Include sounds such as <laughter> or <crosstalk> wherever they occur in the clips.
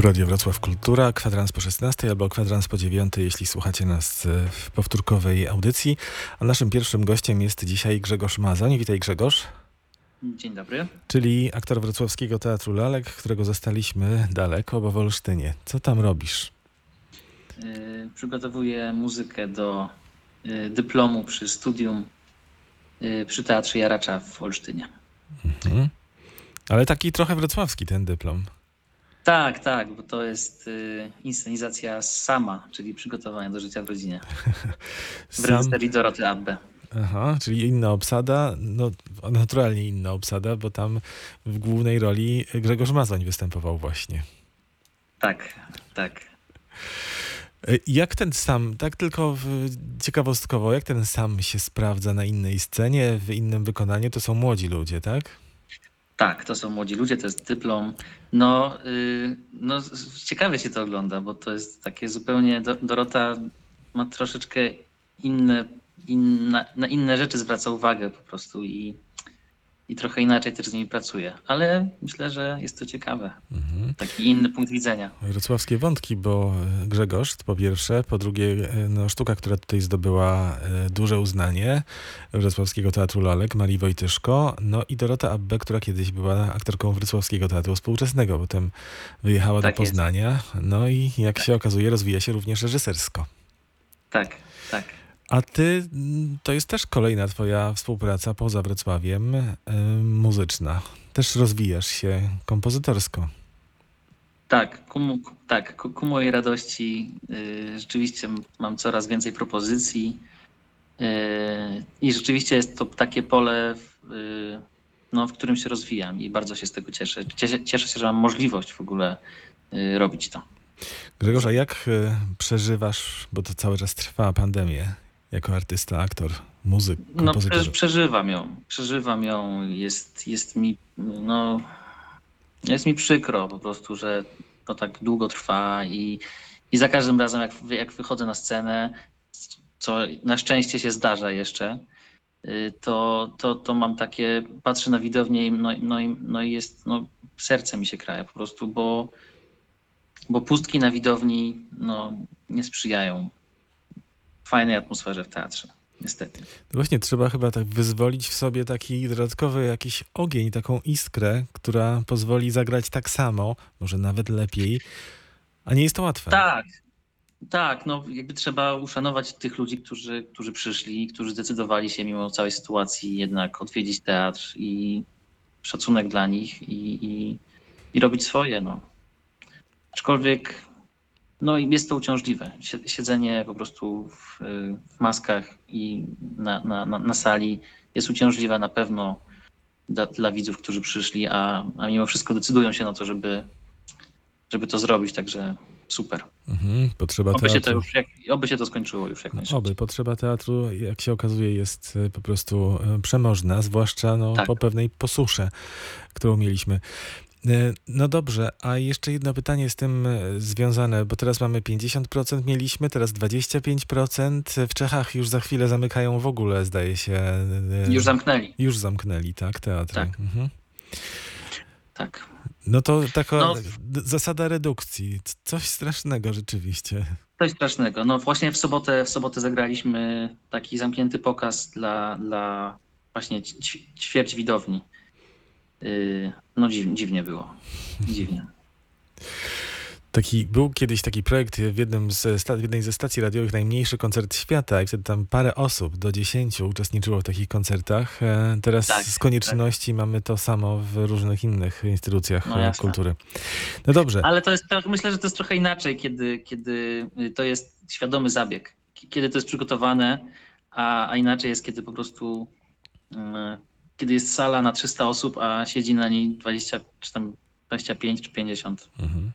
Tu Radio Wrocław Kultura, kwadrans po 16 albo kwadrans po 9, jeśli słuchacie nas e, w powtórkowej audycji. A naszym pierwszym gościem jest dzisiaj Grzegorz Mazoń. Witaj Grzegorz. Dzień dobry. Czyli aktor Wrocławskiego Teatru Lalek, którego zastaliśmy daleko, bo w Olsztynie. Co tam robisz? Yy, przygotowuję muzykę do yy, dyplomu przy studium yy, przy Teatrze Jaracza w Olsztynie. Mhm. Ale taki trochę wrocławski ten dyplom. Tak, tak, bo to jest yy, inscenizacja sama, czyli przygotowania do życia w rodzinie. <laughs> W Sam... reżyserii Doroty Abbe. Aha, czyli inna obsada, no naturalnie inna obsada, bo tam w głównej roli Grzegorz Mazoń występował właśnie. Tak, tak. E, Jak ten sam, tak tylko w, ciekawostkowo, jak ten sam się sprawdza na innej scenie, w innym wykonaniu, to są młodzi ludzie, tak? Tak, to są młodzi ludzie, to jest dyplom. No, yy, no ciekawie się to ogląda, bo to jest takie zupełnie, Do- Dorota ma troszeczkę inne, inna, na inne rzeczy zwraca uwagę po prostu i, i trochę inaczej też z nimi pracuje. Ale myślę, że jest to ciekawe. Mhm. Taki inny punkt widzenia. Wrocławskie wątki, bo e, Grzegorz po pierwsze, po drugie e, no, sztuka, która tutaj zdobyła e, duże uznanie Wrocławskiego Teatru Lalek, Marii Wojtyszko, no i Dorota Abbe, która kiedyś była aktorką Wrocławskiego Teatru Współczesnego, potem wyjechała Tak do jest. Poznania, no i jak się okazuje rozwija się również reżysersko. Tak, tak. A ty, mm, to jest też kolejna twoja współpraca poza Wrocławiem, y, muzyczna. Też rozwijasz się kompozytorsko. Tak, ku, tak, ku, ku mojej radości y, rzeczywiście mam coraz więcej propozycji y, i rzeczywiście jest to takie pole, w, y, no, w którym się rozwijam i bardzo się z tego cieszę. Cieszę, cieszę się, że mam możliwość w ogóle y, robić to. Grzegorz, a jak y, przeżywasz, bo to cały czas trwa pandemię, jako artysta, aktor, muzyk, No, kompozytor? przeżywam ją, przeżywam ją, jest, jest mi, no, jest mi przykro po prostu, że to tak długo trwa i, i za każdym razem jak, jak wychodzę na scenę, co na szczęście się zdarza jeszcze, y, to, to, to mam takie, patrzę na widownię i, no, no, no jest, no, serce mi się kraje po prostu, bo, bo pustki na widowni no, nie sprzyjają fajnej atmosferze w teatrze, niestety. No Właśnie trzeba chyba tak wyzwolić w sobie taki dodatkowy jakiś ogień, taką iskrę, która pozwoli zagrać tak samo, może nawet lepiej, a nie jest to łatwe. Tak, tak, no jakby trzeba uszanować tych ludzi, którzy, którzy przyszli, którzy zdecydowali się mimo całej sytuacji jednak odwiedzić teatr i szacunek dla nich i, i, i robić swoje, no. Aczkolwiek, no i jest to uciążliwe. Sie- Siedzenie po prostu w, w maskach i na, na, na, na sali jest uciążliwe na pewno dla, dla widzów, którzy przyszli, a, a mimo wszystko decydują się na to, żeby, żeby to zrobić, także super. Mhm, potrzeba Oby się, to teatru. już jak, oby się to skończyło już jak najszybciej. Oby potrzeba teatru, jak się okazuje, jest e, po prostu e, przemożna, zwłaszcza no, Tak. po pewnej posusze, którą mieliśmy. E, No dobrze, a jeszcze jedno pytanie z tym e, związane, bo teraz mamy 50% mieliśmy, teraz 25%. W Czechach już za chwilę zamykają w ogóle, zdaje się. e, Już zamknęli, Już zamknęli, tak, teatry. Tak. Mhm. tak. No to taka No. zasada redukcji. Coś strasznego rzeczywiście. Coś strasznego. No właśnie w sobotę, w sobotę zagraliśmy taki zamknięty pokaz dla, dla właśnie ćwierć widowni. Yy, No dziwnie, dziwnie było. Dziwnie. Taki, był kiedyś taki projekt w, jednym z, w jednej ze stacji radiowych, najmniejszy koncert świata i wtedy tam parę osób, do dziesięciu uczestniczyło w takich koncertach. E, Teraz Tak, z konieczności mamy to samo w różnych innych instytucjach No e, kultury. No dobrze, Ale to jest, myślę, że to jest trochę inaczej, kiedy, kiedy to jest świadomy zabieg. Kiedy to jest przygotowane, a, a inaczej jest, kiedy po prostu mm, kiedy jest sala na 300 osób, a siedzi na niej 20, czy tam 25 czy 50. mhm.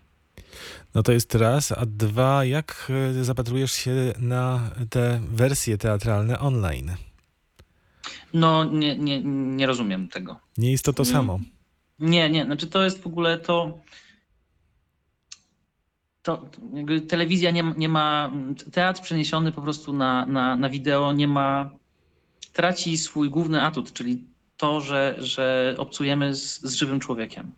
no to jest raz, a dwa, jak e, zapatrujesz się na te wersje teatralne online? No nie, nie, nie rozumiem tego. Nie jest to to samo. Nie, nie, znaczy to jest w ogóle to. To jakby telewizja nie, nie ma. Teatr przeniesiony po prostu na, na, na wideo nie ma. Traci swój główny atut, czyli to, że, że obcujemy z, z żywym człowiekiem.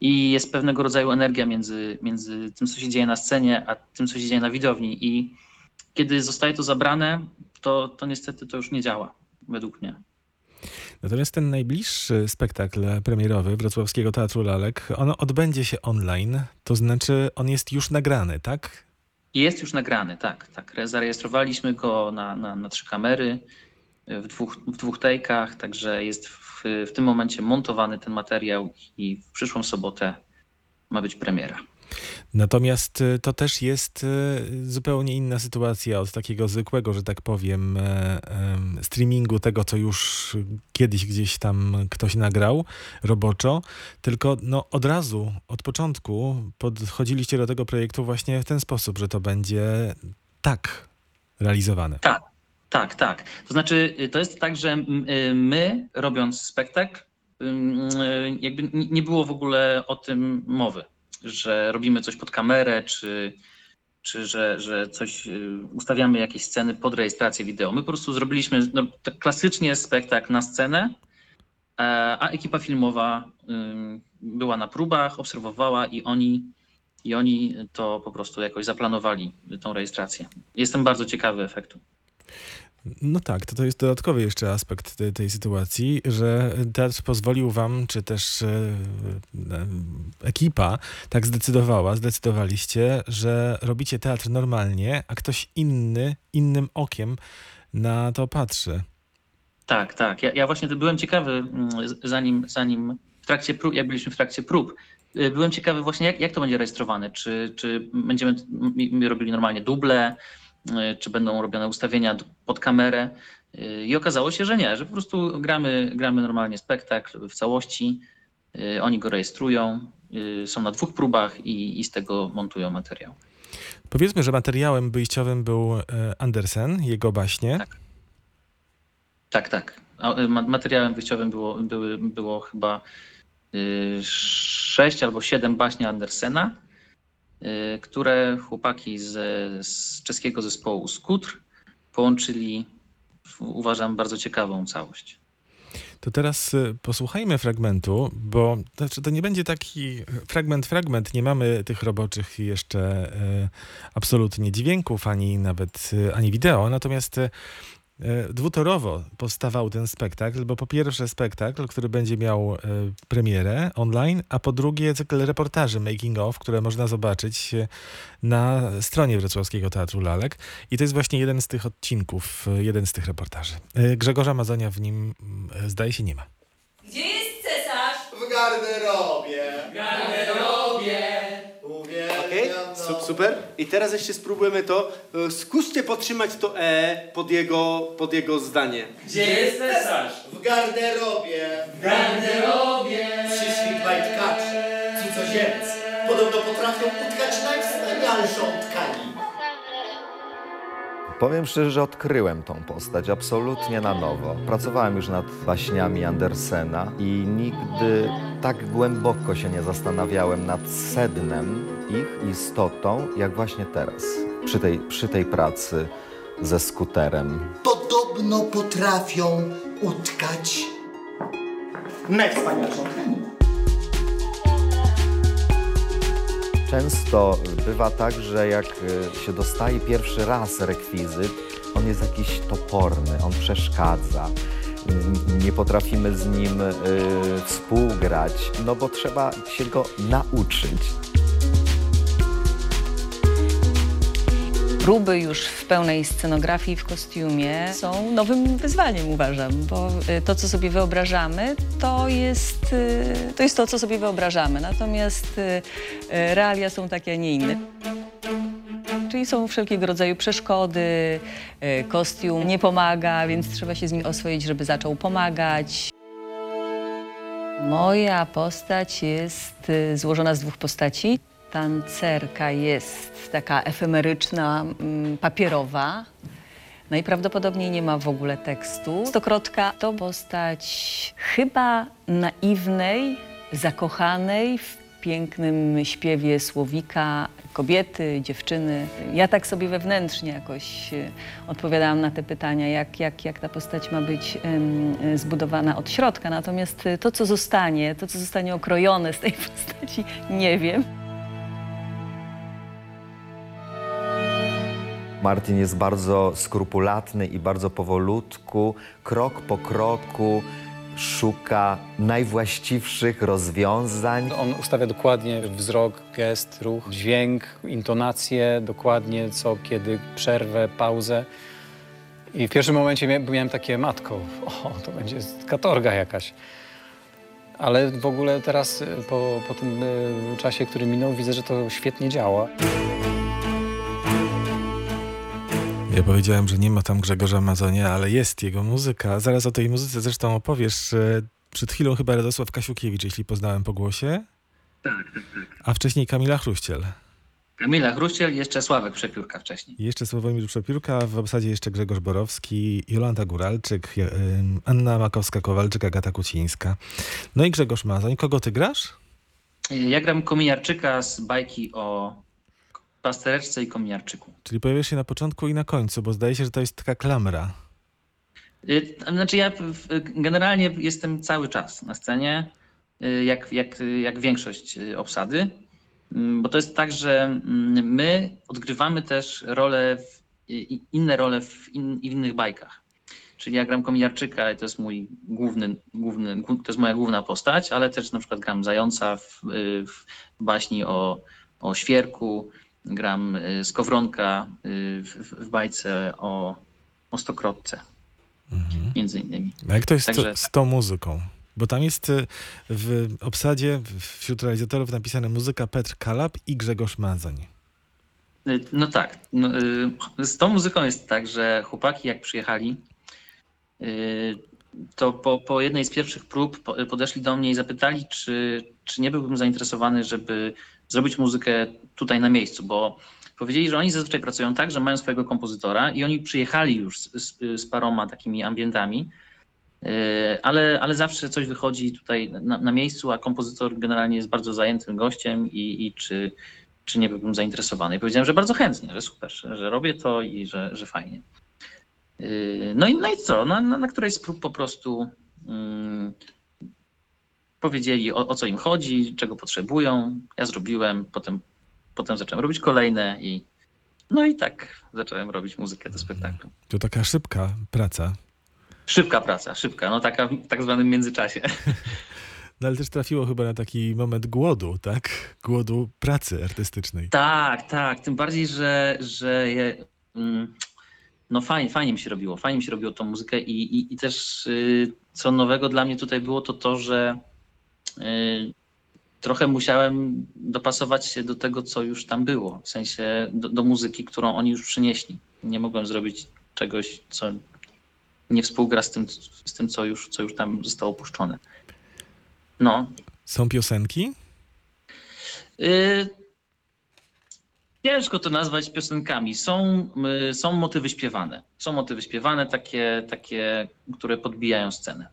i jest pewnego rodzaju energia między, między tym, co się dzieje na scenie, a tym, co się dzieje na widowni. I kiedy zostaje to zabrane, to, to niestety to już nie działa, według mnie. Natomiast ten najbliższy spektakl premierowy Wrocławskiego Teatru Lalek, on odbędzie się online, to znaczy on jest już nagrany, tak? Jest już nagrany, tak, tak. Re- Zarejestrowaliśmy go na, na, na trzy kamery w dwóch, w dwóch tejkach, także jest w, w tym momencie montowany ten materiał i w przyszłą sobotę ma być premiera. Natomiast y, to też jest y, zupełnie inna sytuacja od takiego zwykłego, że tak powiem, e, streamingu tego, co już kiedyś gdzieś tam ktoś nagrał roboczo, tylko no od razu, od początku podchodziliście do tego projektu właśnie w ten sposób, że to będzie tak realizowane. Tak, tak. To znaczy, y, to jest tak, że y, my, robiąc spektakl, y, jakby nie było w ogóle o tym mowy, że robimy coś pod kamerę, czy, czy że, że coś ustawiamy jakieś sceny pod rejestrację wideo. My po prostu zrobiliśmy no, tak klasycznie spektakl na scenę, e, a ekipa filmowa była na próbach, obserwowała i oni, i oni to po prostu jakoś zaplanowali, tą rejestrację. Jestem bardzo ciekawy efektu. No tak, to, to jest dodatkowy jeszcze aspekt tej, tej sytuacji, że teatr pozwolił wam, czy też e, e, ekipa tak zdecydowała, zdecydowaliście, że robicie teatr normalnie, a ktoś inny, innym okiem na to patrzy. Tak, tak. Ja, ja właśnie byłem ciekawy, mm, zanim, zanim w trakcie prób, jak byliśmy w trakcie prób, y, byłem ciekawy właśnie, jak, jak to będzie rejestrowane. Czy, czy będziemy m- my robili normalnie duble, czy będą robione ustawienia pod kamerę. Y, I okazało się, że nie, że po prostu gramy, gramy normalnie spektakl w całości. y, Oni go rejestrują, są na dwóch próbach i, i z tego montują materiał. Powiedzmy, że materiałem wyjściowym był e, Andersen, jego baśnie. Tak. Tak, tak. Materiałem wyjściowym było, były, było chyba sześć albo siedem baśni Andersena, które chłopaki z, z czeskiego zespołu Skutr połączyli uważam, bardzo ciekawą całość. To teraz y, posłuchajmy fragmentu, bo to, znaczy, to nie będzie taki fragment, fragment. Nie mamy tych roboczych jeszcze y, absolutnie dźwięków, ani nawet y, ani wideo. Natomiast y, y, dwutorowo powstawał ten spektakl, bo po pierwsze spektakl, który będzie miał y, premierę online, a po drugie cykl reportaży making of, które można zobaczyć y, na stronie Wrocławskiego Teatru Lalek. I to jest właśnie jeden z tych odcinków, jeden z tych reportaży. Grzegorza Mazonia w nim y, zdaje się nie ma. Gdzie jest cesarz? W garderobie. Su- super. I teraz jeszcze spróbujemy to. E, Skuście podtrzymać to E pod jego, pod jego zdanie. Gdzie jest cesarz? W garderobie. W garderobie. Przyszli dwaj tkacze, cudzoziemcy. Podobno potrafią utkać najwspanialszą tkaninę. Powiem szczerze, że odkryłem tą postać absolutnie na nowo. Pracowałem już nad baśniami Andersena i nigdy tak głęboko się nie zastanawiałem nad sednem ich istotą, jak właśnie teraz, przy tej, przy tej pracy ze skuterem. Podobno potrafią utkać najwspanialszą tkaninę. Często bywa tak, że jak y, się dostaje pierwszy raz rekwizyt, on jest jakiś toporny, on przeszkadza. Nie potrafimy z nim y, współgrać, no bo trzeba się go nauczyć. Próby już w pełnej scenografii, w kostiumie są nowym wyzwaniem, uważam, bo y, to, co sobie wyobrażamy, to jest, y, to jest to, co sobie wyobrażamy. Natomiast y, realia są takie, a nie inne. Czyli są wszelkiego rodzaju przeszkody, kostium nie pomaga, więc trzeba się z nim oswoić, żeby zaczął pomagać. Moja postać jest złożona z dwóch postaci. Tancerka jest taka efemeryczna, mm, papierowa. Najprawdopodobniej nie ma w ogóle tekstu. Stokrotka to postać chyba naiwnej, zakochanej w pięknym śpiewie słowika kobiety, dziewczyny. Ja tak sobie wewnętrznie jakoś e, odpowiadałam na te pytania, jak, jak, jak ta postać ma być e, zbudowana od środka. Natomiast to, co zostanie, to, co zostanie okrojone z tej <laughs> postaci, nie wiem. Martin jest bardzo skrupulatny i bardzo powolutku, krok po kroku szuka najwłaściwszych rozwiązań. On ustawia dokładnie wzrok, gest, ruch, dźwięk, intonację, dokładnie co, kiedy, przerwę, pauzę. I w pierwszym momencie mia- miałem takie, matko, <laughs> o, to będzie katorga jakaś. Ale w ogóle teraz, e, po, po tym e, czasie, który minął, widzę, że to świetnie działa. Ja powiedziałem, że nie ma tam Grzegorza Mazonia, ale jest jego muzyka. Zaraz o tej muzyce zresztą opowiesz. Przed chwilą chyba Radosław Kasiukiewicz, jeśli poznałem po głosie. Tak, tak, tak. A wcześniej Kamila Chruściel. Kamila Chruściel jeszcze Sławek Przepiórka wcześniej. Jeszcze Sławomir Przepiórka, w obsadzie jeszcze Grzegorz Borowski, Jolanta Góralczyk, je- ym, Anna Makowska-Kowalczyk, Agata Kucińska. No i Grzegorz Mazoń. Kogo ty grasz? Ja gram kominiarczyka z bajki o pastereczce i kominiarczyku. Czyli pojawiasz się na początku i na końcu, bo zdaje się, że to jest taka klamra. Y, Znaczy ja generalnie jestem cały czas na scenie, y, jak, jak, jak większość y, obsady, Mm, bo to jest tak, że mm, my odgrywamy też role, w, inne role w in, innych bajkach. Czyli ja gram kominiarczyka i to jest mój główny, główny, głó- to jest moja główna postać, ale też na przykład gram zająca w, w baśni o, o świerku, gram y, skowronka y, w, w- w bajce o, o stokrotce Mhm. między innymi. A jak to jest Także- z, tą muzyką? Bo tam jest y, w obsadzie wśród realizatorów napisane muzyka Petr Kalab i Grzegorz Mazoń. Y, No tak. No, y, z tą muzyką jest tak, że chłopaki jak przyjechali, y, to po, po jednej z pierwszych prób po- podeszli do mnie i zapytali, czy, czy nie byłbym zainteresowany, żeby zrobić muzykę tutaj na miejscu, bo powiedzieli, że oni zazwyczaj pracują tak, że mają swojego kompozytora i oni przyjechali już z, z, z paroma takimi ambientami, y, ale, ale zawsze coś wychodzi tutaj na, na miejscu, a kompozytor generalnie jest bardzo zajętym gościem i, i czy, czy nie byłbym zainteresowany. I powiedziałem, że bardzo chętnie, że super, że, że robię to i że, że fajnie. Yy, No i, no i co? No, na, na którejś z prób po prostu mm, powiedzieli o, o co im chodzi, czego potrzebują. Ja zrobiłem, potem, potem zacząłem robić kolejne i no i tak zacząłem robić muzykę do spektaklu. To taka szybka praca. Szybka praca, szybka, no taka w tak zwanym międzyczasie. <laughs> No ale też trafiło chyba na taki moment głodu, tak? Głodu pracy artystycznej. Tak, tak. Tym bardziej, że, że je, mm, no fajnie, fajnie mi się robiło. Fajnie mi się robiło tą muzykę i, i, i też y, co nowego dla mnie tutaj było, to to, że trochę musiałem dopasować się do tego, co już tam było. W sensie do, do muzyki, którą oni już przynieśli. Nie mogłem zrobić czegoś, co nie współgra z tym, z tym co, już, co już tam zostało puszczone. No, Są piosenki? Y, Ciężko to nazwać piosenkami. Są, y, są motywy śpiewane. Są motywy śpiewane, takie, takie, które podbijają scenę.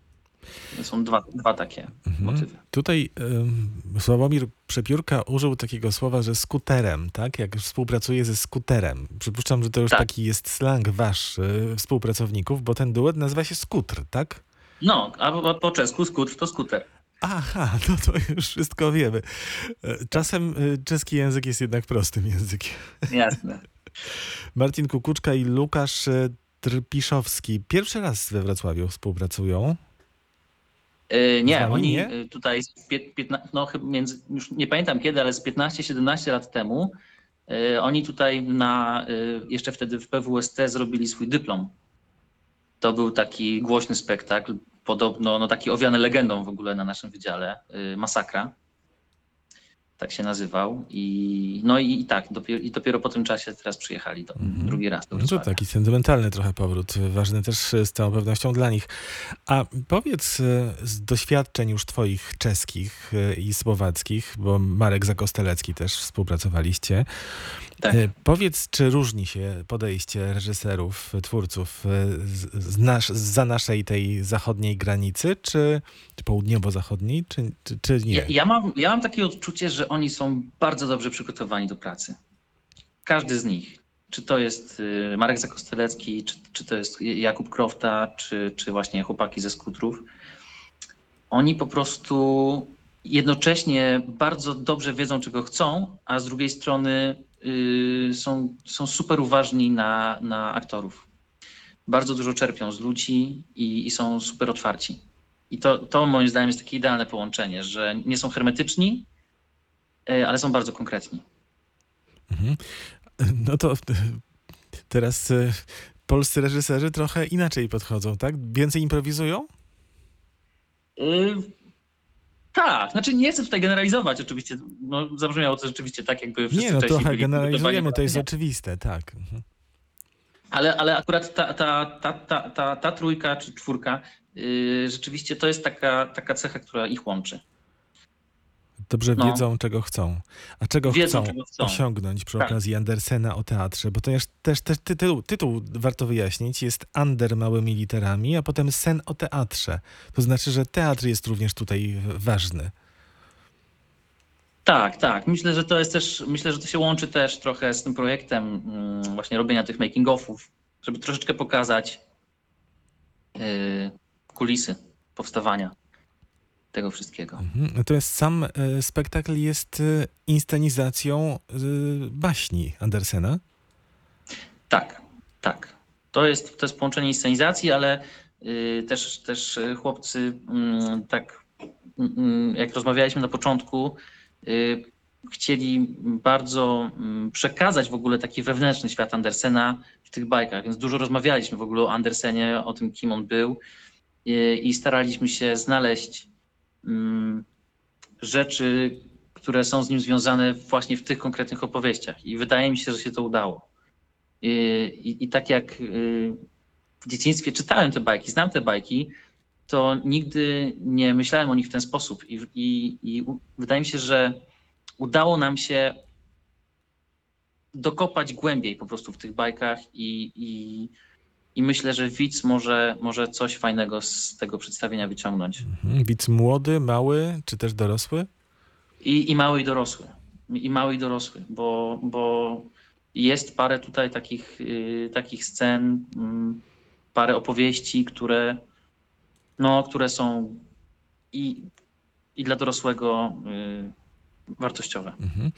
Są dwa, dwa takie motywy. Tutaj ym, Sławomir Przepiórka użył takiego słowa, że skuterem, tak? Jak współpracuje ze skuterem. Przypuszczam, że to już Tak. taki jest slang wasz y, współpracowników, bo ten duet nazywa się skutr, tak? No, a po, po czesku skutr to skuter. Aha, <laughs> no to już wszystko wiemy. E, Czasem y, czeski język jest jednak prostym językiem. <laughs> Jasne. Marcin Kukuczka i Łukasz y, Trpiszowski pierwszy raz we Wrocławiu współpracują. Y, Nie, oni nie? y, tutaj, piętna, no między, już nie pamiętam kiedy, ale z 15-17 lat temu y, oni tutaj na, jeszcze wtedy w PWST zrobili swój dyplom. To był taki głośny spektakl, podobno no taki owiany legendą w ogóle na naszym wydziale, Masakra. Tak się nazywał. I, no i, i tak, dopiero, i dopiero po tym czasie teraz przyjechali do, drugi raz do No to taki sentymentalny trochę powrót, ważny też e, z całą pewnością dla nich. A powiedz e, z doświadczeń już twoich czeskich e, i słowackich, bo Marek Zakostelecki też współpracowaliście. Tak. Powiedz, czy różni się podejście reżyserów, twórców z, z nasz, za naszej tej zachodniej granicy, czy, czy południowo-zachodniej, czy, czy, czy nie? Ja, ja, mam, ja mam takie odczucie, że oni są bardzo dobrze przygotowani do pracy. Każdy z nich. Czy to jest y, Marek Zakostelecki, czy, czy to jest Jakub Krofta, czy, czy właśnie chłopaki ze Skutrów. Oni po prostu jednocześnie bardzo dobrze wiedzą, czego chcą, a z drugiej strony y, są, są super uważni na, na aktorów. Bardzo dużo czerpią z ludzi i, i są super otwarci. I to, to moim zdaniem jest takie idealne połączenie, że nie są hermetyczni, ale są bardzo konkretni. Mhm. No to e, teraz e, polscy reżyserzy trochę inaczej podchodzą, tak? Więcej improwizują? Yy, tak, znaczy nie chcę tutaj generalizować oczywiście. No, zabrzmiało to rzeczywiście tak, jakby wszyscy Nie, no trochę generalizujemy, to jest oczywiste, tak. Mhm. Ale, ale akurat ta, ta, ta, ta, ta, ta trójka czy czwórka yy, rzeczywiście to jest taka, taka cecha, która ich łączy. Dobrze No. wiedzą, czego chcą. A czego Wiedzą, chcą, czego chcą. osiągnąć przy Tak. okazji Andersena o teatrze? Bo to jest też, też tytuł, tytuł, warto wyjaśnić, jest Ander małymi literami, a potem sen o teatrze. To znaczy, że teatr jest również tutaj ważny. Tak, tak. Myślę, że to jest też, myślę, że to się łączy też trochę z tym projektem mm, właśnie robienia tych making-offów, żeby troszeczkę pokazać yy, kulisy powstawania tego wszystkiego. Mhm. Natomiast sam e, spektakl jest e, inscenizacją e, baśni Andersena. Tak, tak. To jest, to jest połączenie inscenizacji, ale też, też chłopcy, mm, tak mm, jak rozmawialiśmy na początku, chcieli bardzo mm, przekazać w ogóle taki wewnętrzny świat Andersena w tych bajkach, więc dużo rozmawialiśmy w ogóle o Andersenie, o tym, kim on był i staraliśmy się znaleźć rzeczy, które są z nim związane właśnie w tych konkretnych opowieściach i wydaje mi się, że się to udało. I, i, I tak jak y, w dzieciństwie czytałem te bajki, znam te bajki, to nigdy nie myślałem o nich w ten sposób. I, i, i wydaje mi się, że udało nam się dokopać głębiej po prostu w tych bajkach i, i, i myślę, że widz może, może coś fajnego z tego przedstawienia wyciągnąć. Mhm. Widz młody, mały, czy też dorosły? I, i mały i dorosły. I mały i dorosły, bo, bo jest parę tutaj takich, y, takich scen, mm, parę opowieści, które, no, które są i, i dla dorosłego y, wartościowe. Mhm.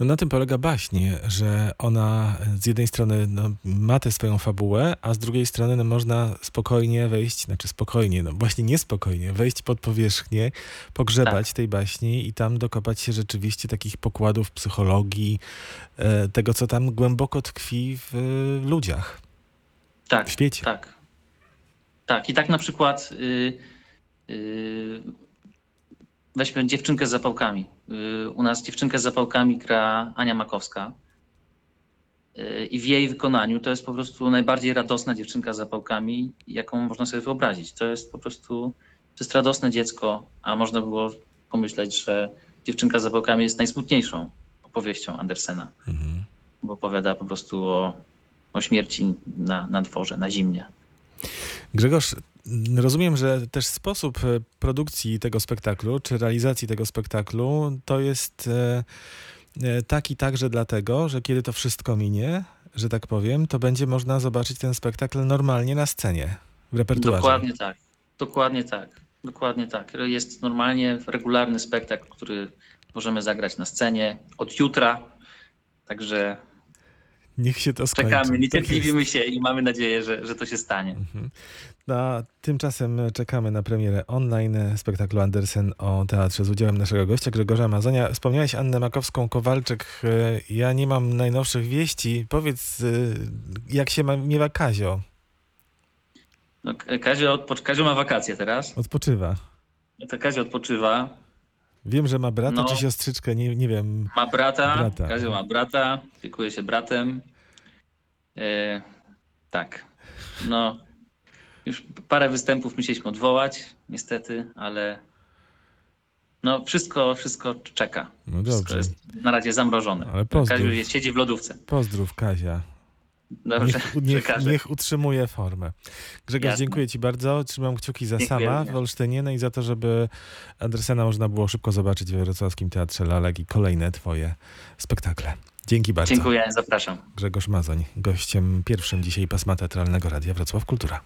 No na tym polega baśń, że ona z jednej strony no, ma tę swoją fabułę, a z drugiej strony no, można spokojnie wejść, znaczy spokojnie, no właśnie niespokojnie, wejść pod powierzchnię, pogrzebać Tak. tej baśni i tam dokopać się rzeczywiście takich pokładów psychologii, e, tego co tam głęboko tkwi w, w ludziach, Tak, w świecie. tak. Tak, i tak na przykład y, y, weźmy dziewczynkę z zapałkami. Y, u nas dziewczynkę z zapałkami gra Ania Makowska. Y, I w jej wykonaniu to jest po prostu najbardziej radosna dziewczynka z zapałkami, jaką można sobie wyobrazić. To jest po prostu to jest radosne dziecko, a można było pomyśleć, że dziewczynka z zapałkami jest najsmutniejszą opowieścią Andersena, Mhm. bo opowiada po prostu o, o śmierci na, na dworze, na zimnie. Grzegorz, rozumiem, że też sposób e, produkcji tego spektaklu, czy realizacji tego spektaklu, to jest e, e, taki także dlatego, że kiedy to wszystko minie, że tak powiem, to będzie można zobaczyć ten spektakl normalnie na scenie, w repertuarze. Dokładnie tak. Dokładnie tak. Dokładnie tak. Jest normalnie regularny spektakl, który możemy zagrać na scenie od jutra. Także Niech się to skończy. czekamy, Tak niecierpliwimy się i mamy nadzieję, że, że to się stanie. Mhm. No, a tymczasem czekamy na premierę online spektaklu Andersen o teatrze z udziałem naszego gościa Grzegorza Mazonia. Wspomniałeś Annę Makowską-Kowalczyk. E, Ja nie mam najnowszych wieści. Powiedz, e, jak się ma, miewa Kazio? No, Kazio, Kazio ma wakacje teraz. Odpoczywa. To Kazio odpoczywa. Wiem, że ma brata No. czy siostrzyczkę, nie, nie wiem. Ma brata, Brata. Kazio ma brata, opiekuje się bratem. E, tak. No, już parę występów musieliśmy odwołać, niestety, ale no wszystko, wszystko czeka. No Wszystko dobrze. jest na razie zamrożone. Ale pozdrów. Kaziu siedzi w lodówce. Pozdrów Kazia. Dobrze, Niech, <laughs> niech, niech utrzymuje formę. Grzegorz, Jasne. dziękuję Ci bardzo. Trzymam kciuki za Dziękuję sama w. Olsztynie no i za to, żeby Andersena można było szybko zobaczyć w Wrocławskim Teatrze Lalek i kolejne Twoje spektakle. Dzięki bardzo. Dziękuję, zapraszam. Grzegorz Mazoń, gościem pierwszym dzisiaj pasma teatralnego Radia Wrocław Kultura.